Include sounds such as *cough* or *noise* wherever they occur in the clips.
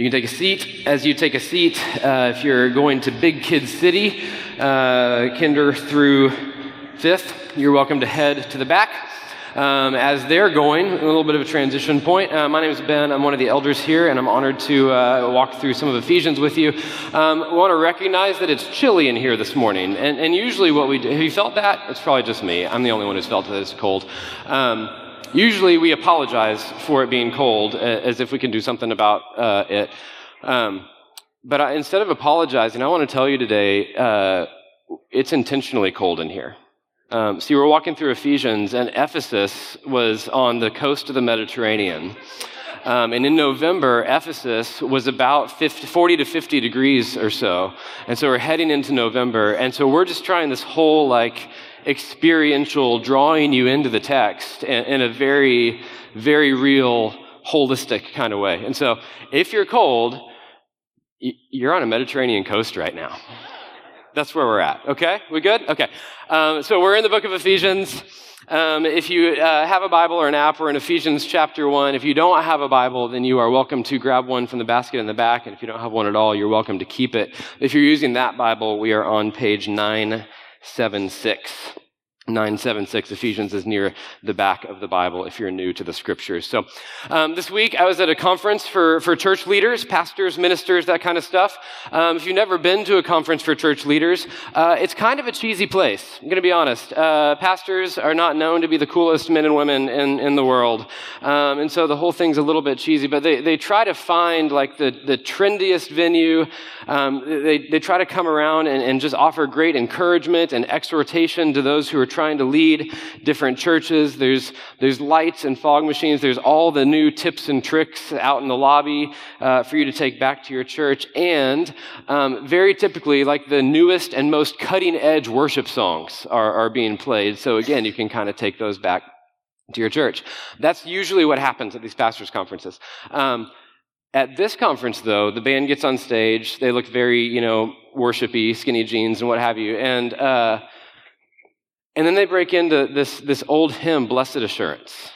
You can take a seat. As you take a seat, uh, if you're going to Big Kids City, uh, kinder through fifth, you're welcome to head to the back. Um, as they're going, a little bit of a transition point. Uh, my name is Ben. I'm one of the elders here, and I'm honored to uh, walk through some of Ephesians with you. Um, I want to recognize that it's chilly in here this morning, and, and usually what we do, have you felt that? It's probably just me. I'm the only one who's felt that it's cold. Um, Usually we apologize for it being cold as if we can do something about uh, it. Um, but I, instead of apologizing, I want to tell you today uh, it's intentionally cold in here. Um, see, we're walking through Ephesians, and Ephesus was on the coast of the Mediterranean. Um, and in November, Ephesus was about 50, 40 to 50 degrees or so. And so we're heading into November. And so we're just trying this whole like experiential, drawing you into the text in, a very, very real, holistic kind of way. And so, if you're cold, you're on a Mediterranean coast right now. That's where we're at. Okay? We good? Okay. Um, so we're in the book of Ephesians. Um, if you uh, have a Bible or an app, we're in Ephesians chapter 1. If you don't have a Bible, then you are welcome to grab one from the basket in the back. And if you don't have one at all, you're welcome to keep it. If you're using that Bible, we are on page 9 7 6. 976 ephesians is near the back of the bible if you're new to the scriptures. So um, this week i was at a conference for, for church leaders pastors ministers that kind of stuff. Um, if you've never been to a conference for church leaders uh, it's kind of a cheesy place i'm going to be honest. Uh, pastors are not known to be the coolest men and women in, in the world. Um, and so the whole thing's a little bit cheesy but they, they try to find like the, the trendiest venue. Um, they, they try to come around and, and just offer great encouragement and exhortation to those who are trying to lead different churches. There's, there's lights and fog machines. There's all the new tips and tricks out in the lobby uh, for you to take back to your church. And um, very typically, like the newest and most cutting edge worship songs are, are being played. So again, you can kind of take those back to your church. That's usually what happens at these pastors' conferences. Um, at this conference, though, the band gets on stage. They look very, you know, worshipy, skinny jeans and what have you. And uh, and then they break into this, this old hymn, Blessed Assurance,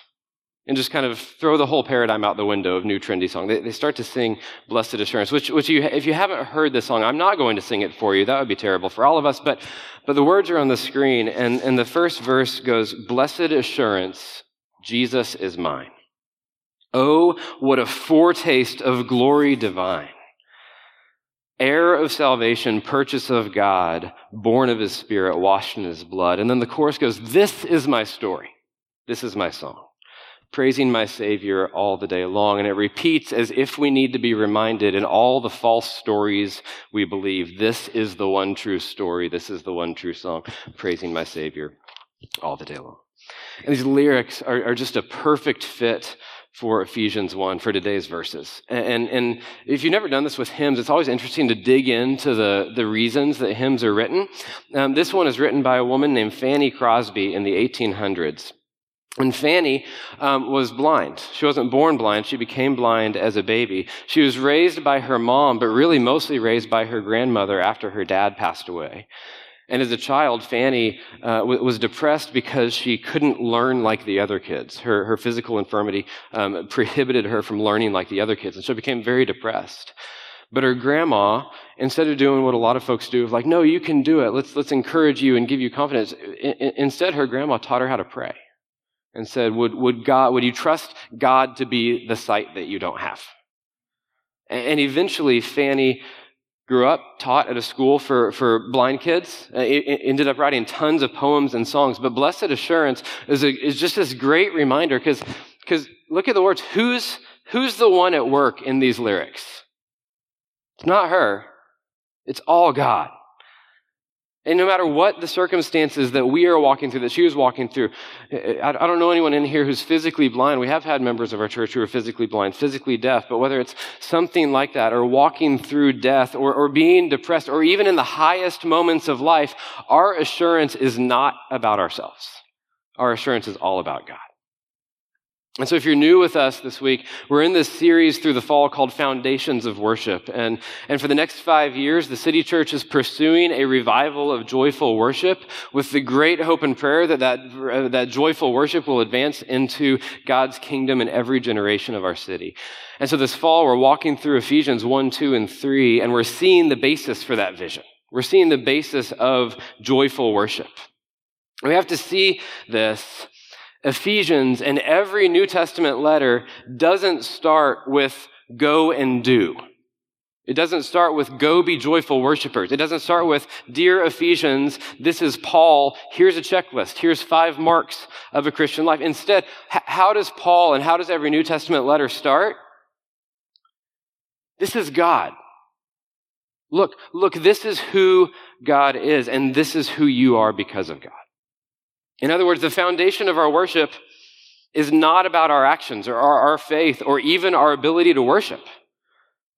and just kind of throw the whole paradigm out the window of new trendy song. They, they start to sing Blessed Assurance, which, which you, if you haven't heard this song, I'm not going to sing it for you. That would be terrible for all of us. But, but the words are on the screen, and, and the first verse goes, Blessed Assurance, Jesus is mine. Oh, what a foretaste of glory divine heir of salvation, purchase of God, born of his spirit, washed in his blood. And then the chorus goes, This is my story. This is my song. Praising my Savior all the day long. And it repeats as if we need to be reminded in all the false stories we believe. This is the one true story. This is the one true song. Praising my Savior all the day long. And these lyrics are, are just a perfect fit for Ephesians 1 for today's verses. And, and if you've never done this with hymns, it's always interesting to dig into the, the reasons that hymns are written. Um, this one is written by a woman named Fanny Crosby in the 1800s. And Fanny um, was blind. She wasn't born blind. She became blind as a baby. She was raised by her mom, but really mostly raised by her grandmother after her dad passed away. And as a child, Fanny uh, w- was depressed because she couldn't learn like the other kids. Her, her physical infirmity um, prohibited her from learning like the other kids, and so became very depressed. But her grandma, instead of doing what a lot of folks do, of like, no, you can do it, let's, let's encourage you and give you confidence, I- instead, her grandma taught her how to pray and said, would, would, God, would you trust God to be the sight that you don't have? And eventually, Fanny grew up, taught at a school for, for blind kids, uh, ended up writing tons of poems and songs. But Blessed Assurance is, a, is just this great reminder because look at the words. Who's, who's the one at work in these lyrics? It's not her. It's all God. And no matter what the circumstances that we are walking through, that she was walking through, I don't know anyone in here who's physically blind. We have had members of our church who are physically blind, physically deaf, but whether it's something like that, or walking through death, or, or being depressed, or even in the highest moments of life, our assurance is not about ourselves. Our assurance is all about God. And so, if you're new with us this week, we're in this series through the fall called Foundations of Worship. And, and for the next five years, the City Church is pursuing a revival of joyful worship with the great hope and prayer that that, uh, that joyful worship will advance into God's kingdom in every generation of our city. And so, this fall, we're walking through Ephesians 1, 2, and 3, and we're seeing the basis for that vision. We're seeing the basis of joyful worship. We have to see this Ephesians and every New Testament letter doesn't start with go and do. It doesn't start with go be joyful worshipers. It doesn't start with dear Ephesians, this is Paul. Here's a checklist. Here's five marks of a Christian life. Instead, how does Paul and how does every New Testament letter start? This is God. Look, look, this is who God is, and this is who you are because of God. In other words, the foundation of our worship is not about our actions or our, our, faith or even our ability to worship.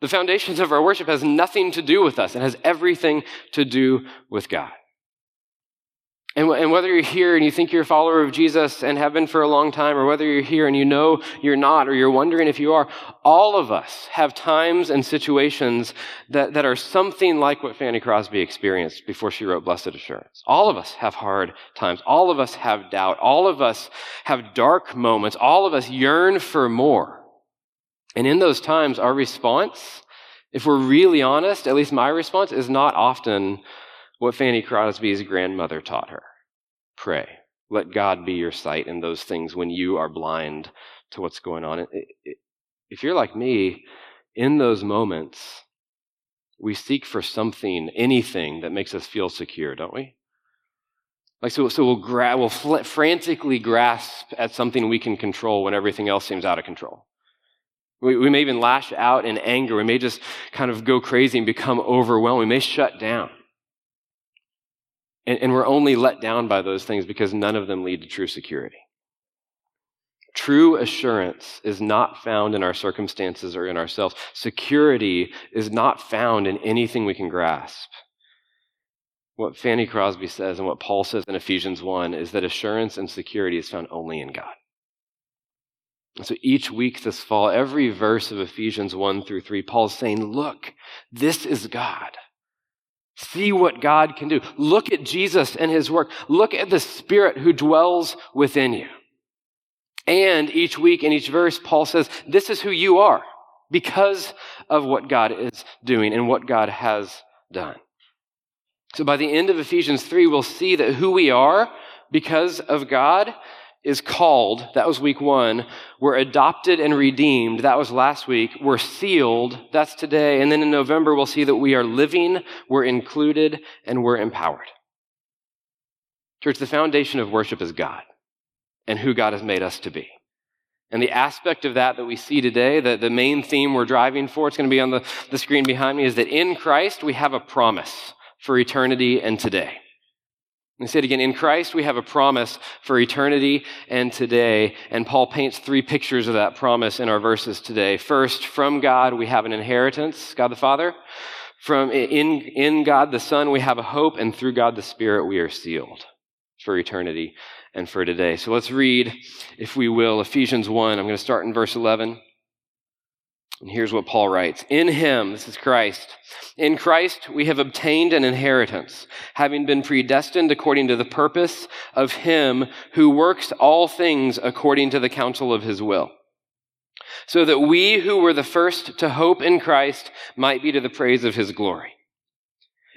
The foundations of our worship has nothing to do with us. It has everything to do with God. And, and whether you're here and you think you're a follower of Jesus and have been for a long time, or whether you're here and you know you're not, or you're wondering if you are, all of us have times and situations that, that are something like what Fanny Crosby experienced before she wrote Blessed Assurance. All of us have hard times. All of us have doubt. All of us have dark moments. All of us yearn for more. And in those times, our response, if we're really honest, at least my response, is not often what Fanny Crosby's grandmother taught her pray. Let God be your sight in those things when you are blind to what's going on. If you're like me, in those moments, we seek for something, anything that makes us feel secure, don't we? Like so, so we'll, gra- we'll fl- frantically grasp at something we can control when everything else seems out of control. We, we may even lash out in anger. We may just kind of go crazy and become overwhelmed. We may shut down. And, and we're only let down by those things because none of them lead to true security. True assurance is not found in our circumstances or in ourselves. Security is not found in anything we can grasp. What Fanny Crosby says and what Paul says in Ephesians 1 is that assurance and security is found only in God. And so each week this fall, every verse of Ephesians 1 through 3, Paul's saying, Look, this is God. See what God can do. Look at Jesus and his work. Look at the Spirit who dwells within you. And each week in each verse, Paul says, This is who you are because of what God is doing and what God has done. So by the end of Ephesians 3, we'll see that who we are because of God is called, that was week one. We're adopted and redeemed, that was last week. We're sealed, that's today. And then in November, we'll see that we are living, we're included, and we're empowered. Church, the foundation of worship is God and who God has made us to be. And the aspect of that that we see today, the, the main theme we're driving for, it's going to be on the, the screen behind me, is that in Christ we have a promise for eternity and today. And say it again. In Christ, we have a promise for eternity and today. And Paul paints three pictures of that promise in our verses today. First, from God, we have an inheritance, God the Father. From in, in God the Son, we have a hope. And through God the Spirit, we are sealed for eternity and for today. So let's read, if we will, Ephesians 1. I'm going to start in verse 11. And here's what Paul writes In him, this is Christ, in Christ we have obtained an inheritance, having been predestined according to the purpose of him who works all things according to the counsel of his will, so that we who were the first to hope in Christ might be to the praise of his glory.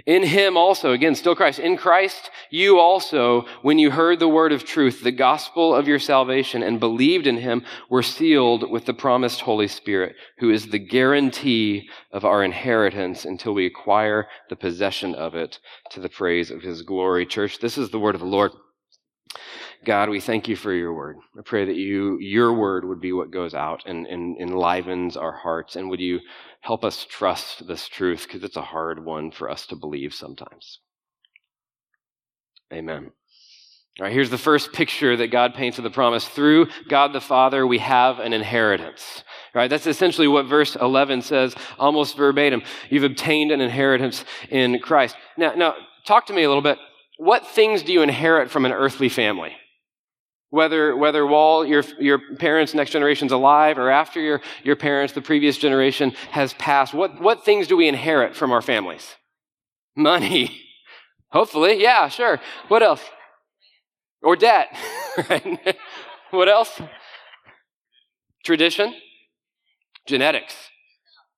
In him also, again, still Christ, in Christ, you also, when you heard the word of truth, the gospel of your salvation, and believed in him, were sealed with the promised Holy Spirit, who is the guarantee of our inheritance until we acquire the possession of it to the praise of his glory. Church, this is the word of the Lord. God, we thank you for your word. I pray that you, your word would be what goes out and, and enlivens our hearts. And would you help us trust this truth because it's a hard one for us to believe sometimes. Amen. All right, here's the first picture that God paints of the promise. Through God the Father, we have an inheritance. Right? That's essentially what verse 11 says, almost verbatim. You've obtained an inheritance in Christ. Now, now, talk to me a little bit. What things do you inherit from an earthly family? Whether, whether while your, your parents' next generation's alive or after your, your parents, the previous generation has passed, what, what things do we inherit from our families? Money. *laughs* Hopefully, yeah, sure. What else? Or debt, *laughs* right? what else? Tradition, genetics,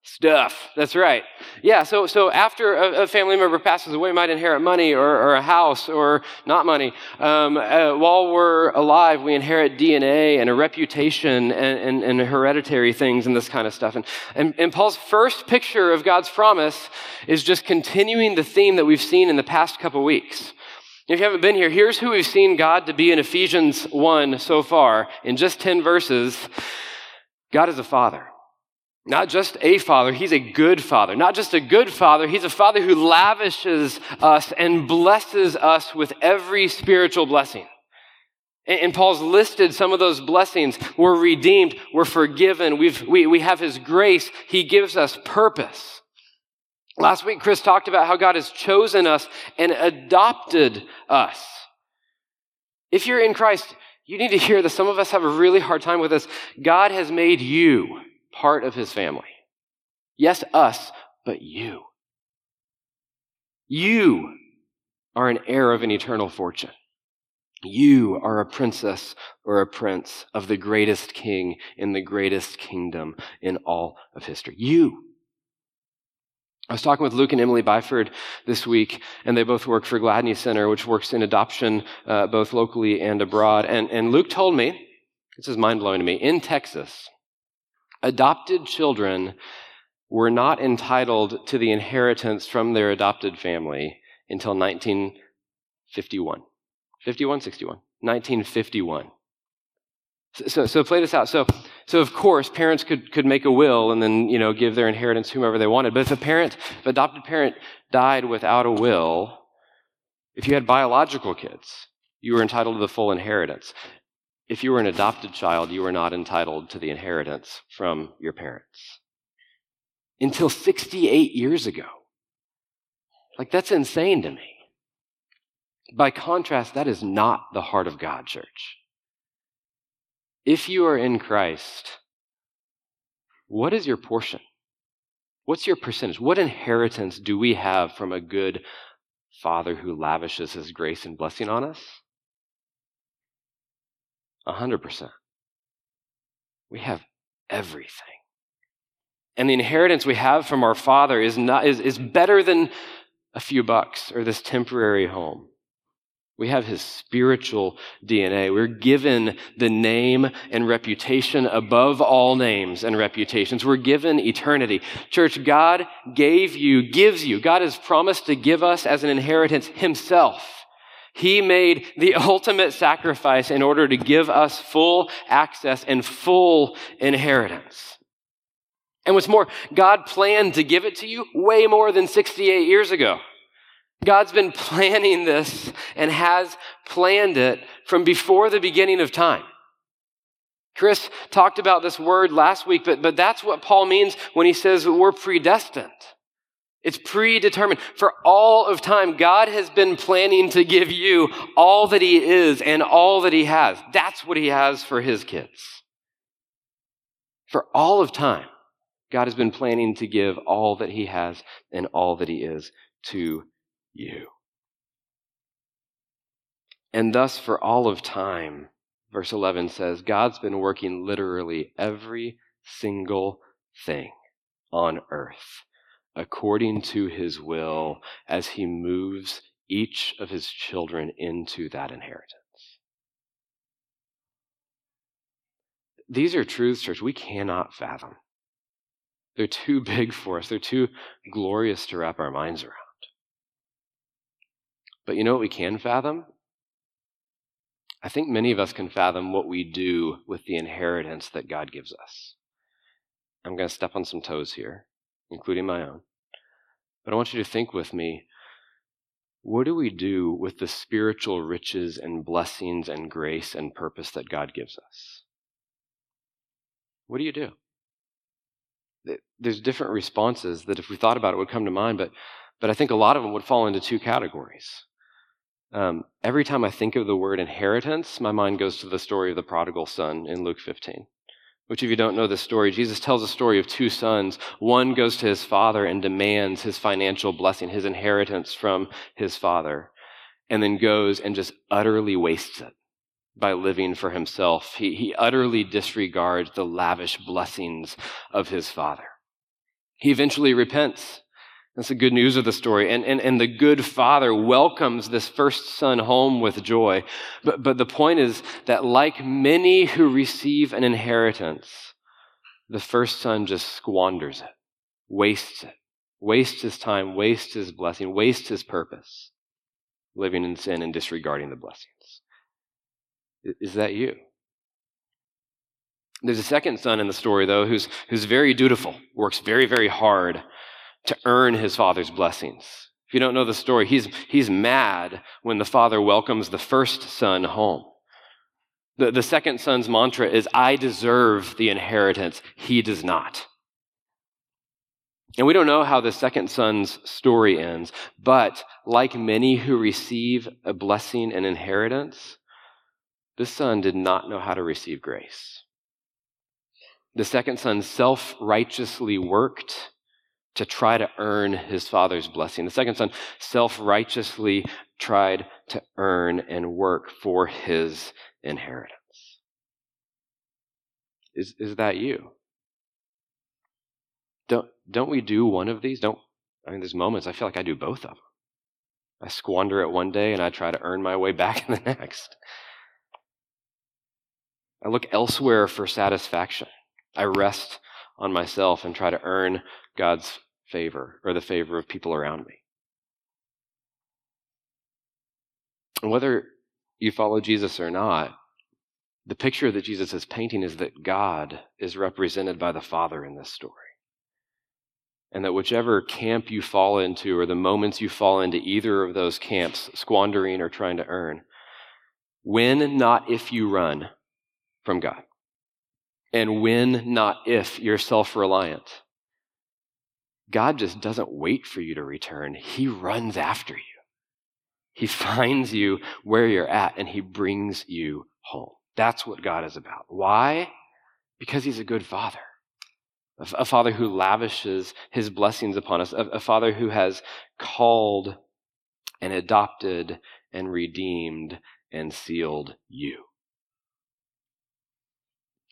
stuff. That's right. Yeah, so, so after a, a, family member passes away, might inherit money or, or a house or not money. Um, uh, while we're alive, we inherit DNA and a reputation and, and, and, hereditary things and this kind of stuff. And, and, and Paul's first picture of God's promise is just continuing the theme that we've seen in the past couple weeks. If you haven't been here, here's who we've seen God to be in Ephesians 1 so far in just 10 verses. God is a father. Not just a father, he's a good father. Not just a good father, he's a father who lavishes us and blesses us with every spiritual blessing. And Paul's listed some of those blessings. We're redeemed, we're forgiven, We've, we, we have his grace, he gives us purpose. Last week, Chris talked about how God has chosen us and adopted us. If you're in Christ, you need to hear that some of us have a really hard time with this. God has made you part of his family. Yes, us, but you. You are an heir of an eternal fortune. You are a princess or a prince of the greatest king in the greatest kingdom in all of history. You. I was talking with Luke and Emily Byford this week, and they both work for Gladney Center, which works in adoption uh, both locally and abroad. And, and Luke told me, this is mind blowing to me, in Texas, adopted children were not entitled to the inheritance from their adopted family until 1951. 51, 61. 1951. So, so play this out. So, so of course, parents could, could make a will and then, you know, give their inheritance whomever they wanted. But if a parent, if an adopted parent died without a will, if you had biological kids, you were entitled to the full inheritance if you were an adopted child, you were not entitled to the inheritance from your parents. Until 68 years ago. Like, that's insane to me. By contrast, that is not the heart of God, church. If you are in Christ, what is your portion? What's your percentage? What inheritance do we have from a good Father who lavishes his grace and blessing on us? 100%. We have everything. And the inheritance we have from our Father is, not, is, is better than a few bucks or this temporary home. We have his spiritual DNA. We're given the name and reputation above all names and reputations. We're given eternity. Church, God gave you, gives you, God has promised to give us as an inheritance himself. He made the *laughs* ultimate sacrifice in order to give us full access and full inheritance. And what's more, God planned to give it to you way more than 68 years ago. God's been *laughs* planning this and has planned it from before the beginning of time. Chris talked about this word last week, but, but that's what Paul means when he says we're predestined. It's predetermined. For all of time, God has been planning to give you all that He is and all that He has. That's what He has for His kids. For all of time, God has been planning to give all that He has and all that He is to you. And thus, for all of time, verse 11 says, God's been working literally every single thing on earth according to his will as he moves each of his children into that inheritance. These are truths, church, we cannot fathom. They're too big for us, they're too glorious to wrap our minds around. But you know what we can fathom? I think many of us can fathom what we do with the inheritance that God gives us. I'm going to step on some toes here including my own. But I want you to think with me what do we do with the spiritual riches and blessings and grace and purpose that God gives us? What do you do? There's different responses that, if we thought about it, would come to mind, but, but I think a lot of them would fall into two categories. Um, every time I think of the word inheritance, my mind goes to the story of the prodigal son in Luke 15. Which, if you don't know this story, Jesus tells a story of two sons. One goes to his father and demands his financial blessing, his inheritance from his father, and then goes and just utterly wastes it by living for himself. He, he utterly disregards the lavish blessings of his father. He eventually repents that's the good news of the story. And, and, and the good father welcomes this first son home with joy. But, but the point is that, like many who receive an inheritance, the first son just squanders it, wastes it, wastes his time, wastes his blessing, wastes his purpose, living in sin and disregarding the blessings. Is that you? There's a second son in the story, though, who's, who's very dutiful, works very, very hard to earn his father's blessings. If you don't know the story, he's, he's mad when the father welcomes the first son home. The, the second son's mantra is, I deserve the inheritance. He does not. And we don't know how the second son's story ends, but like many who receive a blessing and inheritance, this son did not know how to receive grace. The second son self righteously worked to try to earn his father's blessing. The second son self righteously tried to earn and work for his inheritance. Is, is that you? Don't, don't we do one of these? Don't, I mean, there's moments I feel like I do both of them. I squander it one day and I try to earn my way *laughs* back in the next. I look elsewhere for satisfaction. I rest on myself and try to earn God's favor or the favor of people around me. And whether you follow Jesus or not, the picture that Jesus is painting is that God is represented by the Father in this story. And that whichever camp you fall into, or the moments you fall into either of those camps, squandering or trying to earn, when, not if you run from God. And when, not if you're self reliant. God just doesn't wait for you to return, He runs after you. He *laughs* finds you where you're at and He brings you home. That's what God is about. Why? Because He's a good Father. A father who lavishes his blessings upon us, a, father who has called and adopted and redeemed and sealed you.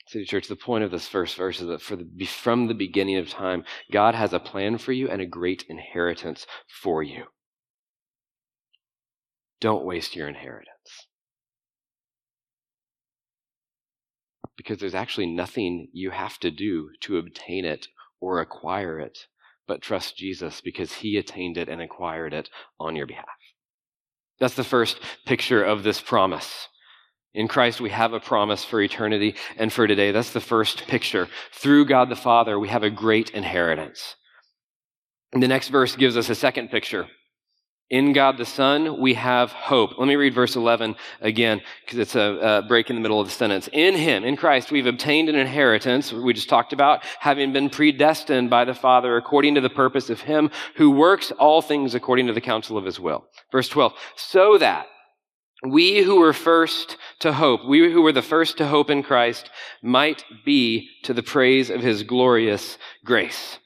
City Church, the point of this first verse is that for the, from the beginning of time, God has a plan for you and a great inheritance for you. Don't waste your inheritance. Because there's actually nothing you have to do to obtain it or acquire it, but trust Jesus because he attained it and acquired it on your behalf. That's the first picture of this promise. In Christ, we have a promise for eternity and for today. That's the first picture. Through God the Father, we have a great inheritance. And the next verse gives us a second picture. In God the Son, we have hope. Let me read verse 11 again, because it's a, break in the middle of the sentence. In Him, in Christ, we've obtained an inheritance, we just talked about, having been predestined by the Father according to the purpose of Him who works all things according to the counsel of His will. Verse 12. So that we who were first to hope, we who were the first to hope in Christ, might be to the praise of his glorious grace.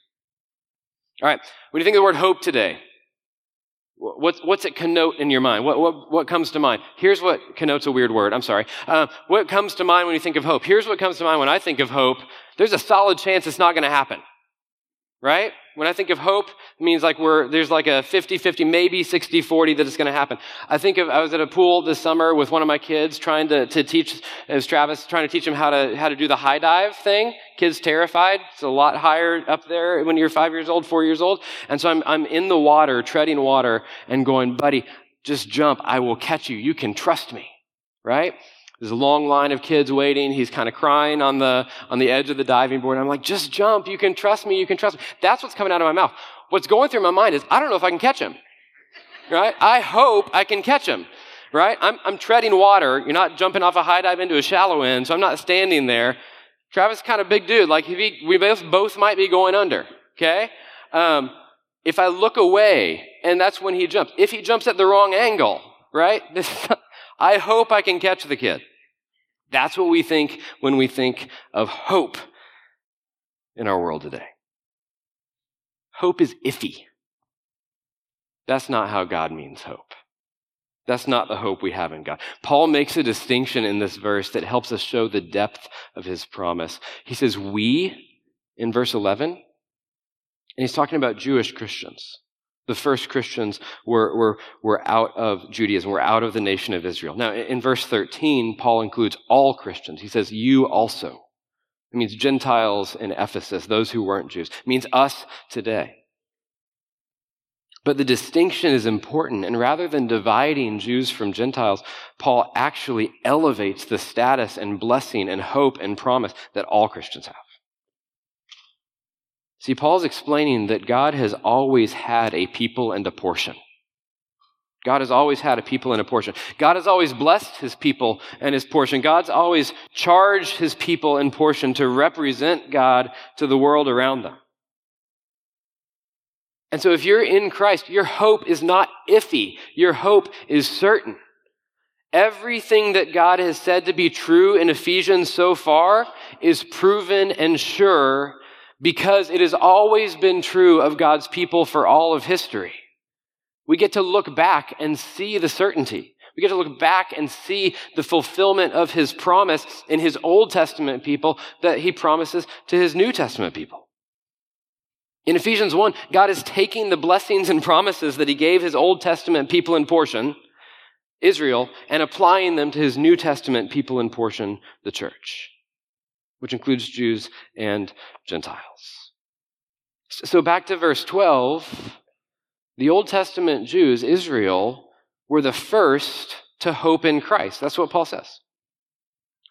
All right, when you think of the word hope today, what's, what's it connote in your mind? What, what, what comes to mind? Here's what connotes a weird word. I'm sorry. Uh, what comes to mind when you think of hope? Here's what comes to mind when I think of hope. There's a solid chance it's not going to happen right? When I think of hope, it means like we're, there's like a 50 50, maybe 60 40 that it's going to happen. I think of, I was at a pool this summer with one of my kids trying to, to teach, as Travis, trying to teach him how to, how to do the high dive thing. Kids terrified. It's a lot higher up there when you're five years old, four years old. And so I'm, I'm in the water, treading water, and going, buddy, just jump. I will catch you. You can trust me, right? There's a long line of kids waiting. He's kind of crying on the, on the edge of the diving board. I'm like, just jump. You can trust me. You can trust me. That's what's coming out of my mouth. What's going through my mind is, I don't know if I can catch him. Right? I hope I can catch him. Right? I'm, I'm treading water. You're not jumping off a high dive into a shallow end, so I'm not standing there. Travis is kind of big dude. Like, he, we both, both might be going under. Okay? Um, if I look away, and that's when he jumps. If he jumps at the wrong angle, right? *laughs* This, I hope I can catch the kid. That's what we think when we think of hope in our world today. Hope is iffy. That's not how God means hope. That's not the hope we have in God. Paul makes a distinction in this verse that helps us show the depth of his promise. He says, We, in verse 11, and he's talking about Jewish Christians. The first Christians were, were, were out of Judaism, were out of the nation of Israel. Now, in verse 13, Paul includes all Christians. He says, You also. It means Gentiles in Ephesus, those who weren't Jews. It means us today. But the distinction is important, and rather than dividing Jews from Gentiles, Paul actually elevates the status and blessing and hope and promise that all Christians have. See, Paul's explaining that God has always had a people and a portion. God has always had a people and a portion. God has always blessed his people and his portion. God's always charged his people and portion to represent God to the world around them. And so if you're in Christ, your hope is not iffy. Your hope is certain. Everything that God has said to be true in Ephesians so far is proven and sure because it has always been true of God's people for all of history. We get to look back and see the certainty. We get to look back and see the fulfillment of his promise in his Old Testament people that he promises to his New Testament people. In Ephesians 1, God is taking the blessings and promises that he gave his Old Testament people in portion, Israel, and applying them to his New Testament people in portion, the church which includes Jews and Gentiles. So back to verse 12, the Old Testament Jews, Israel, were the first to hope in Christ. That's what Paul says.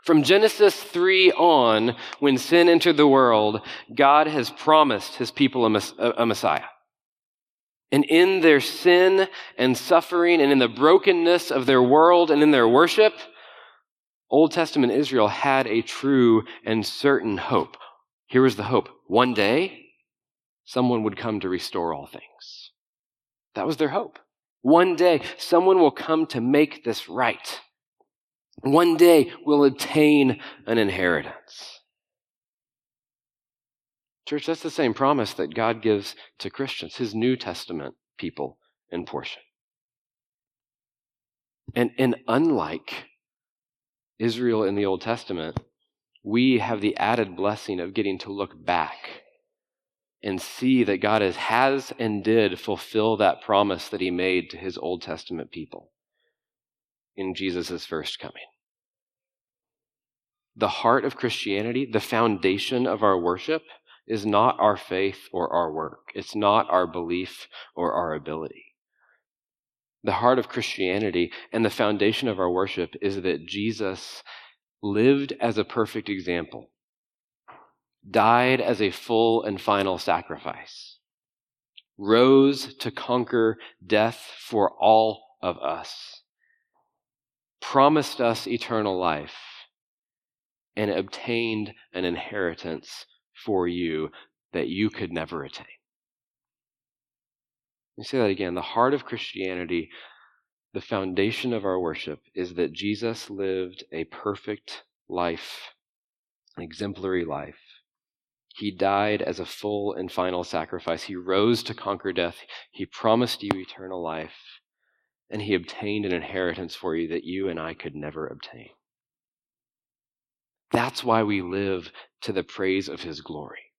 From Genesis 3 on, when sin entered the world, God has promised his people a, Messiah. And in their sin and suffering and in the brokenness of their world and in their worship, Old Testament Israel had a true and certain hope. Here was the hope. One day, someone would come to restore all things. That was their hope. One day, someone will come to make this right. One day, we'll obtain an inheritance. Church, that's the same promise that God gives to Christians, his New Testament people in portion. And, and unlike Israel in the Old Testament, we have the added blessing of getting to look back and see that God has, has and did fulfill that promise that he made to his Old Testament people in Jesus' first coming. The heart of Christianity, the foundation of our worship, is not our faith or our work. It's not our belief or our ability. The heart of Christianity and the foundation of our worship is that Jesus lived as a perfect example, died as a full and final sacrifice, rose to conquer death for all of us, promised us eternal life, and obtained an inheritance for you that you could never attain. Me say that again. The heart of Christianity, the foundation of our worship, is that Jesus lived a perfect life, an exemplary life. He died as a full and final sacrifice. He rose to conquer death. He promised you eternal life. And he obtained an inheritance for you that you and I could never obtain. That's why we live to the praise of his glory.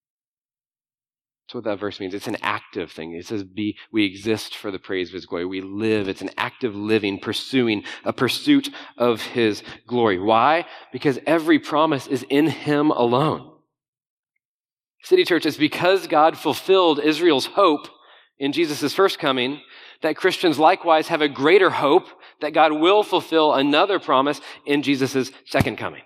That's what that verse means. It's an active thing. It says, "Be we exist for the praise of His glory. We live. It's an active living, pursuing a pursuit of His glory. Why? Because every promise is in Him alone. City Church is because God fulfilled Israel's hope in Jesus' first coming that Christians likewise have a greater hope that God will fulfill another promise in Jesus' second coming.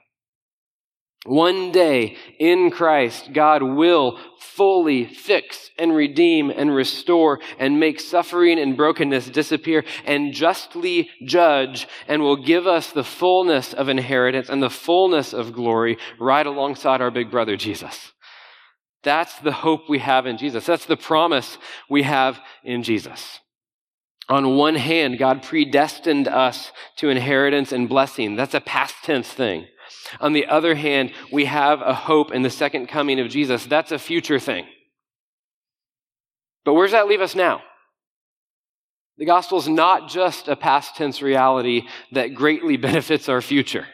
One day in Christ, God will fully fix and redeem and restore and make suffering and brokenness disappear and justly judge and will give us the fullness of inheritance and the fullness of glory right alongside our big brother Jesus. That's the hope we have in Jesus. That's the promise we have in Jesus. On one hand, God predestined us to inheritance and blessing. That's a past tense thing. On the other hand, we have a hope in the second coming of Jesus. That's a future thing. But where does that leave us now? The gospel is not just a past tense reality that greatly *laughs* benefits our future.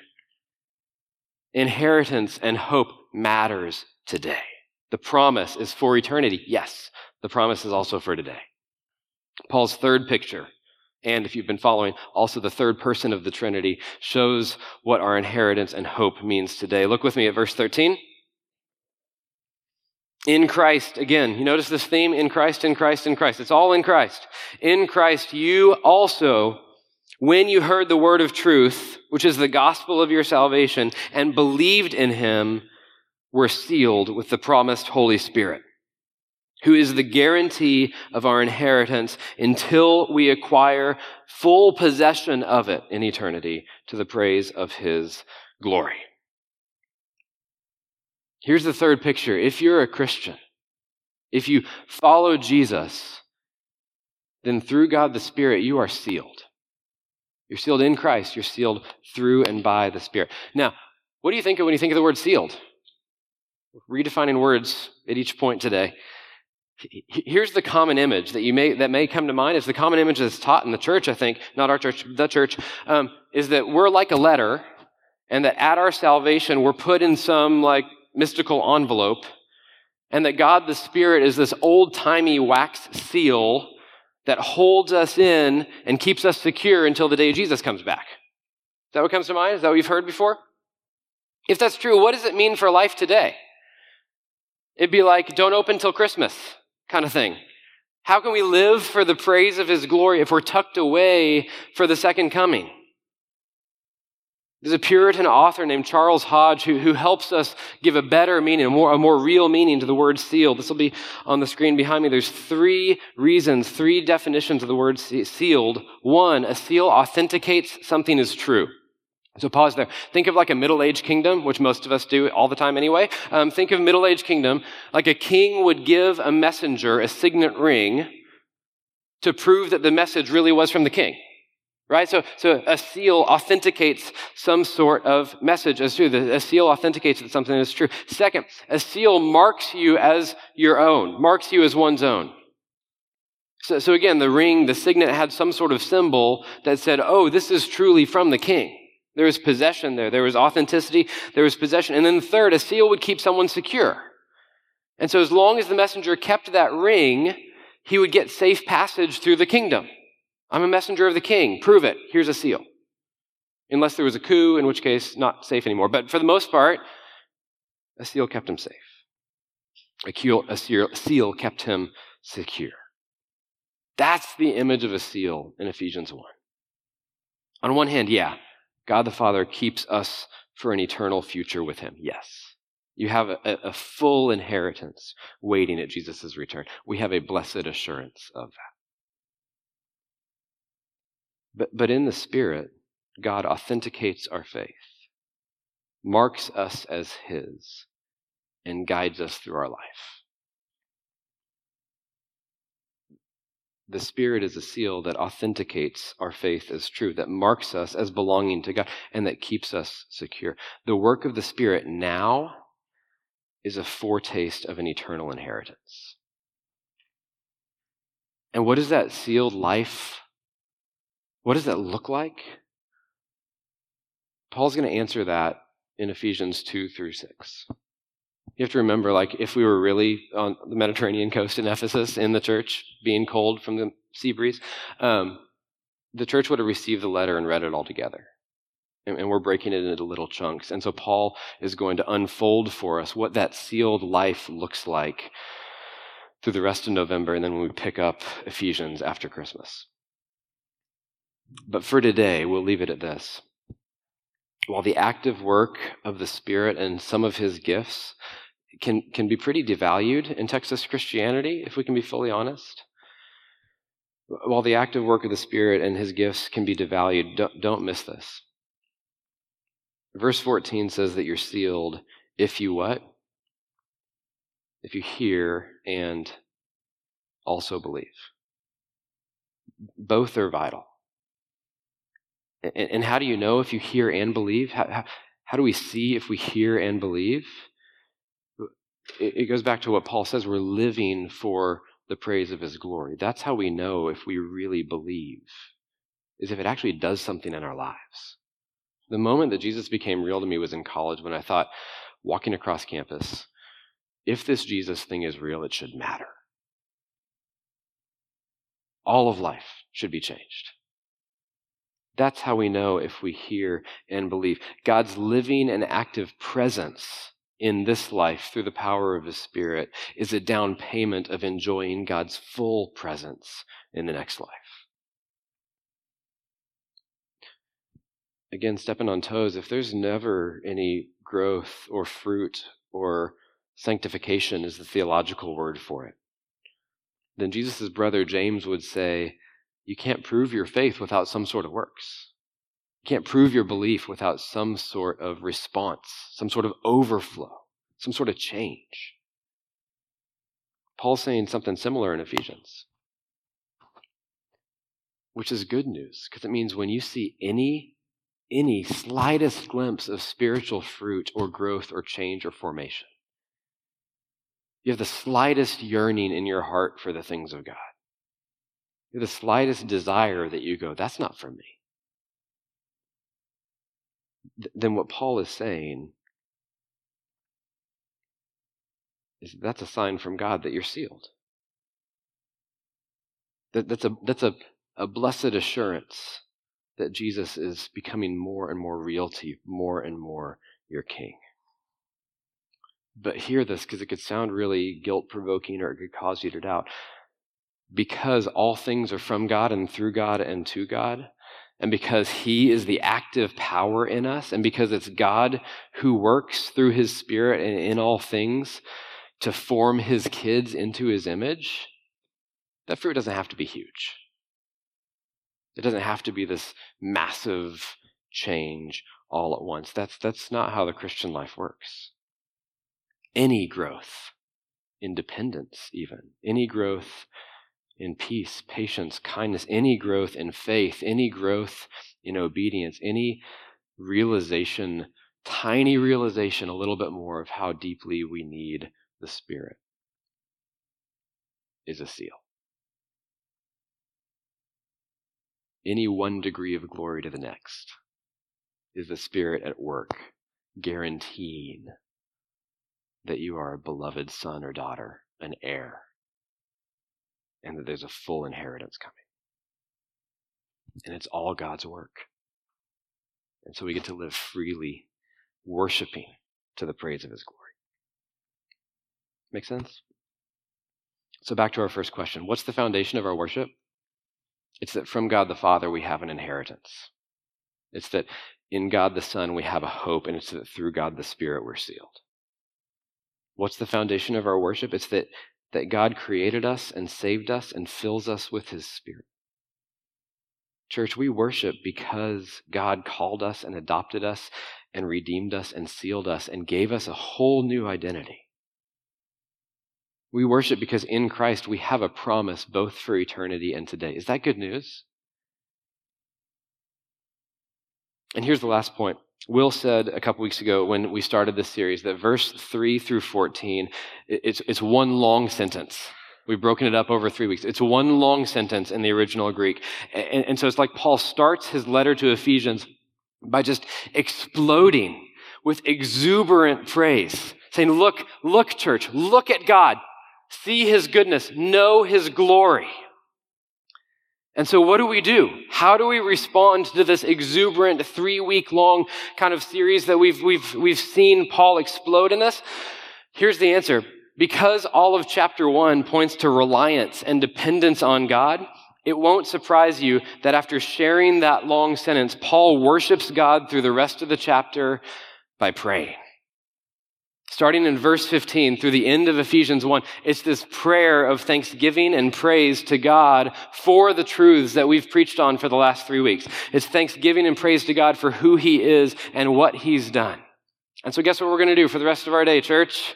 Inheritance and hope matters today. The promise is for eternity. Yes, the promise is also for today. Paul's third picture, and if you've been following, also the third person of the Trinity, shows what our inheritance and hope means today. Look with me at verse 13. In Christ, again, you notice this theme? In Christ, in Christ, in Christ. It's all in Christ. In Christ, you also, when you heard the word of truth, which is the gospel of your salvation, and believed in him, were sealed with the promised Holy Spirit, who is the guarantee of our inheritance until we acquire full possession of it in eternity to the praise of his glory. Here's the third picture. If you're a Christian, if you follow Jesus, then through God the Spirit, you are sealed. You're sealed in Christ. You're sealed through and by the Spirit. Now, what do you think of when you think of the word sealed? Redefining words at each point today. Here's the common image that you may that may come to mind. Is the common image that's taught in the church. I think not our church, the church, um, is that we're like a letter, and that at our salvation we're put in some like mystical envelope, and that God the Spirit is this old timey wax seal that holds us in and keeps us secure until the day Jesus comes back. Is that what comes to mind? Is that what you've heard before? If that's true, what does it mean for life today? It'd be like, don't open till Christmas kind of thing. How can we live for the praise of his glory if we're tucked away for the second coming? There's a Puritan author named Charles Hodge who, who helps us give a better meaning, a more, a more real meaning to the word sealed. This will be on the screen behind me. There's three reasons, three definitions of the word sealed. One, a seal authenticates something is true. So pause there. Think of like a middle-aged kingdom, which most of us do all the time anyway. Um, think of middle-aged kingdom like a king would give a messenger a signet ring to prove that the message really was from the king right? So, so a seal authenticates some sort of message as true. A seal authenticates that something is true. Second, a seal marks you as your own, marks you as one's own. So, so again, the ring, the signet had some sort of symbol that said, oh, this is truly from the king. There was possession there. There was authenticity. There was possession. And then third, a seal would keep someone secure. And so as long as the messenger kept that ring, he would get safe passage through the kingdom. I'm a messenger of the king. Prove it. Here's a seal. Unless there was a coup, in which case, not safe anymore. But for the most part, a seal kept him safe. A seal kept him secure. That's the image of a seal in Ephesians 1. On one hand, yeah, God the Father keeps us for an eternal future with him. Yes. You have a, a full inheritance waiting at Jesus' return. We have a blessed assurance of that. But, but in the Spirit, God authenticates our faith, marks us as His, and guides us through our life. The Spirit is a seal that authenticates our faith as true, that marks us as belonging to God, and that keeps us secure. The work of the Spirit now is a foretaste of an eternal inheritance. And what does that sealed life what does that look like? Paul's going to answer that in Ephesians 2 through 6. You have to remember, like, if we were really on the Mediterranean coast in Ephesus in the church, being cold from the sea breeze, um, the church would have received the letter and read it all together. And, and we're breaking it into little chunks. And so Paul is going to unfold for us what that sealed life looks like through the rest of November, and then when we pick up Ephesians after Christmas. But for today, we'll leave it at this. While the active work of the Spirit and some of his gifts can, can be pretty devalued in Texas Christianity, if we can be fully honest, while the active work of the Spirit and his gifts can be devalued, don't, don't miss this. Verse 14 says that you're sealed if you what? If you hear and also believe both are vital. And, and how do you know if you hear and believe? How, how, how do we see if we hear and believe? It, it goes back to what Paul says we're living for the praise of his glory. That's how we know if we really believe, is if it actually does something in our lives. The moment that Jesus became real to me was in college when I thought, walking across campus, if this Jesus thing is real, it should matter. All of life should be changed. That's how we know if we hear and believe. God's living and active presence in this life through the power of His Spirit is a down payment of enjoying God's full presence in the next life. Again, stepping on toes, if there's never any growth or fruit or sanctification, is the theological word for it, then Jesus' brother James would say, You can't prove your faith without some sort of works. You can't prove your belief without some sort of response, some sort of overflow, some sort of change. Paul's saying something similar in Ephesians, which is good news because it means when you see any any slightest glimpse of spiritual fruit or growth or change or formation, you have the slightest yearning in your heart for the things of God. You have the slightest desire that you go, that's not for me. Th- then what Paul is saying is that's a sign from God that you're sealed. That, that's a, that's a, a blessed assurance that Jesus is becoming more and more real to you, more and more your king. But hear this because it could sound really guilt provoking or it could cause you to doubt. Because all things are from God and through God and to God, and because He is the active power in us, and because it's God who works through His Spirit and in all things to form His kids into His image, that fruit doesn't have to be huge. It doesn't have to be this massive change all at once. That's, that's not how the Christian life works any growth, independence, even, any growth in peace, patience, kindness, any growth in faith, any growth in obedience, any realization, tiny realization, a little bit more of how deeply we need the Spirit is a seal. Any one degree of glory to the next is the Spirit at work, guaranteeing that you are a beloved son or daughter, an heir, and that there's a full inheritance coming. And it's all God's work. And so we get to live freely, worshiping to the praise of his glory. Make sense? So back to our first question. What's the foundation of our worship? It's that from God the Father we have an inheritance. It's that in God the Son we have a hope, and it's that through God the Spirit we're sealed. What's the foundation of our worship? It's that, that God created us and saved us and fills us with his spirit. Church, we worship because God called us and adopted us and redeemed us and sealed us and gave us a whole new identity. We worship because in Christ we have a promise both for eternity and today. Is that good news? And here's the last point Will said a couple weeks ago when we started this series that verse 3 through 14, it's, it's one long sentence. We've broken it up over three weeks. It's one long sentence in the original Greek. And, and so it's like Paul starts his letter to Ephesians by just exploding with exuberant praise, saying, Look, look, church, look at God. See his goodness, know his glory. And so, what do we do? How do we respond to this exuberant three week long kind of series that we've, we've, we've seen Paul explode in us? Here's the answer. Because all of chapter one points to reliance and dependence on God, it won't surprise you that after sharing that long sentence, Paul worships God through the rest of the chapter by praying. Starting in verse 15 through the end of Ephesians 1, it's this prayer of thanksgiving and praise to God for the truths that we've preached on for the last three weeks. It's thanksgiving and praise to God for who He is and what He's done. And so, guess what we're going to do for the rest of our day, church?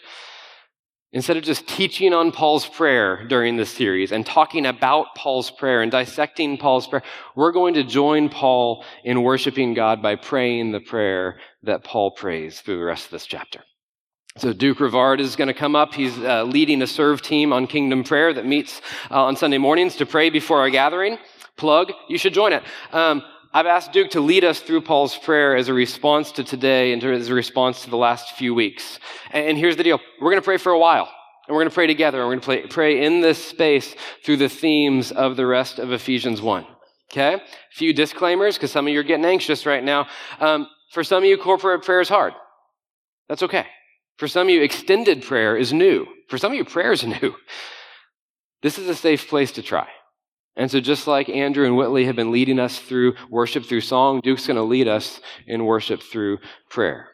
Instead of just teaching on Paul's prayer during this series and talking about Paul's prayer and dissecting Paul's prayer, we're going to join Paul in worshiping God by praying the prayer that Paul prays through the rest of this chapter. So Duke Rivard is going to come up. He's uh, leading a serve team on Kingdom Prayer that meets uh, on Sunday mornings to pray before our gathering. Plug, you should join it. Um, I've asked Duke to lead us through Paul's prayer as a response to today and as a response to the last few weeks. And here's the deal. We're going to pray for a while. And we're going to pray together. And we're going to pray in this space through the themes of the rest of Ephesians 1. Okay? A few disclaimers, because some of you are getting anxious right now. Um, for some of you, corporate prayer is hard. That's okay. For some of you, extended prayer is new. For some of you, prayer is *laughs* new. This is a safe place to try. And so, just like Andrew and Whitley have been leading us through worship through song, Duke's going to lead us in worship through prayer.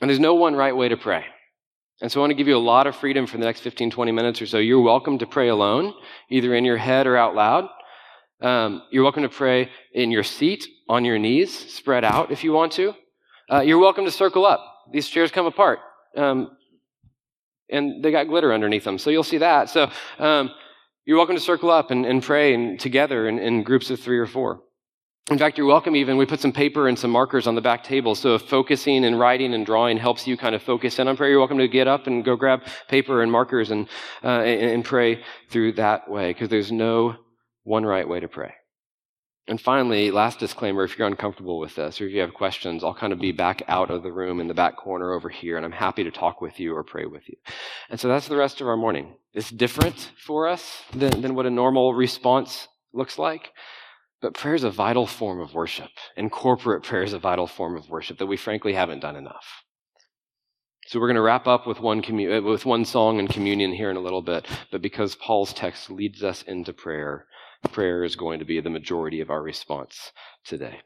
And there's no one right way to pray. And so, I want to give you a lot of freedom for the next 15, 20 minutes or so. You're welcome to pray alone, either in your head or out loud. Um, you're welcome to pray in your seat, on your knees, spread out if you want to. Uh, you're welcome to circle up. These chairs come apart. Um, and they got glitter underneath them, so you'll see that. So, um, you're welcome to circle up and, and pray and together in, in groups of three or four. In fact, you're welcome even. We put some paper and some markers on the back table. So if focusing and writing and drawing helps you kind of focus in on prayer, you're welcome to get up and go grab paper and markers and, uh, and, and pray through that way because there's no one right way to pray. And finally, last disclaimer if you're uncomfortable with this or if you have questions, I'll kind of be back out of the room in the back corner over here, and I'm happy to talk with you or pray with you. And so that's the rest of our morning. It's different for us than, than what a normal response looks like. But prayer is a vital form of worship, and corporate prayer is a vital form of worship that we frankly haven't done enough. So we're going to wrap up with one, commu- uh, with one song and communion here in a little bit, but because Paul's text leads us into prayer, prayer is going to be the majority of our response today.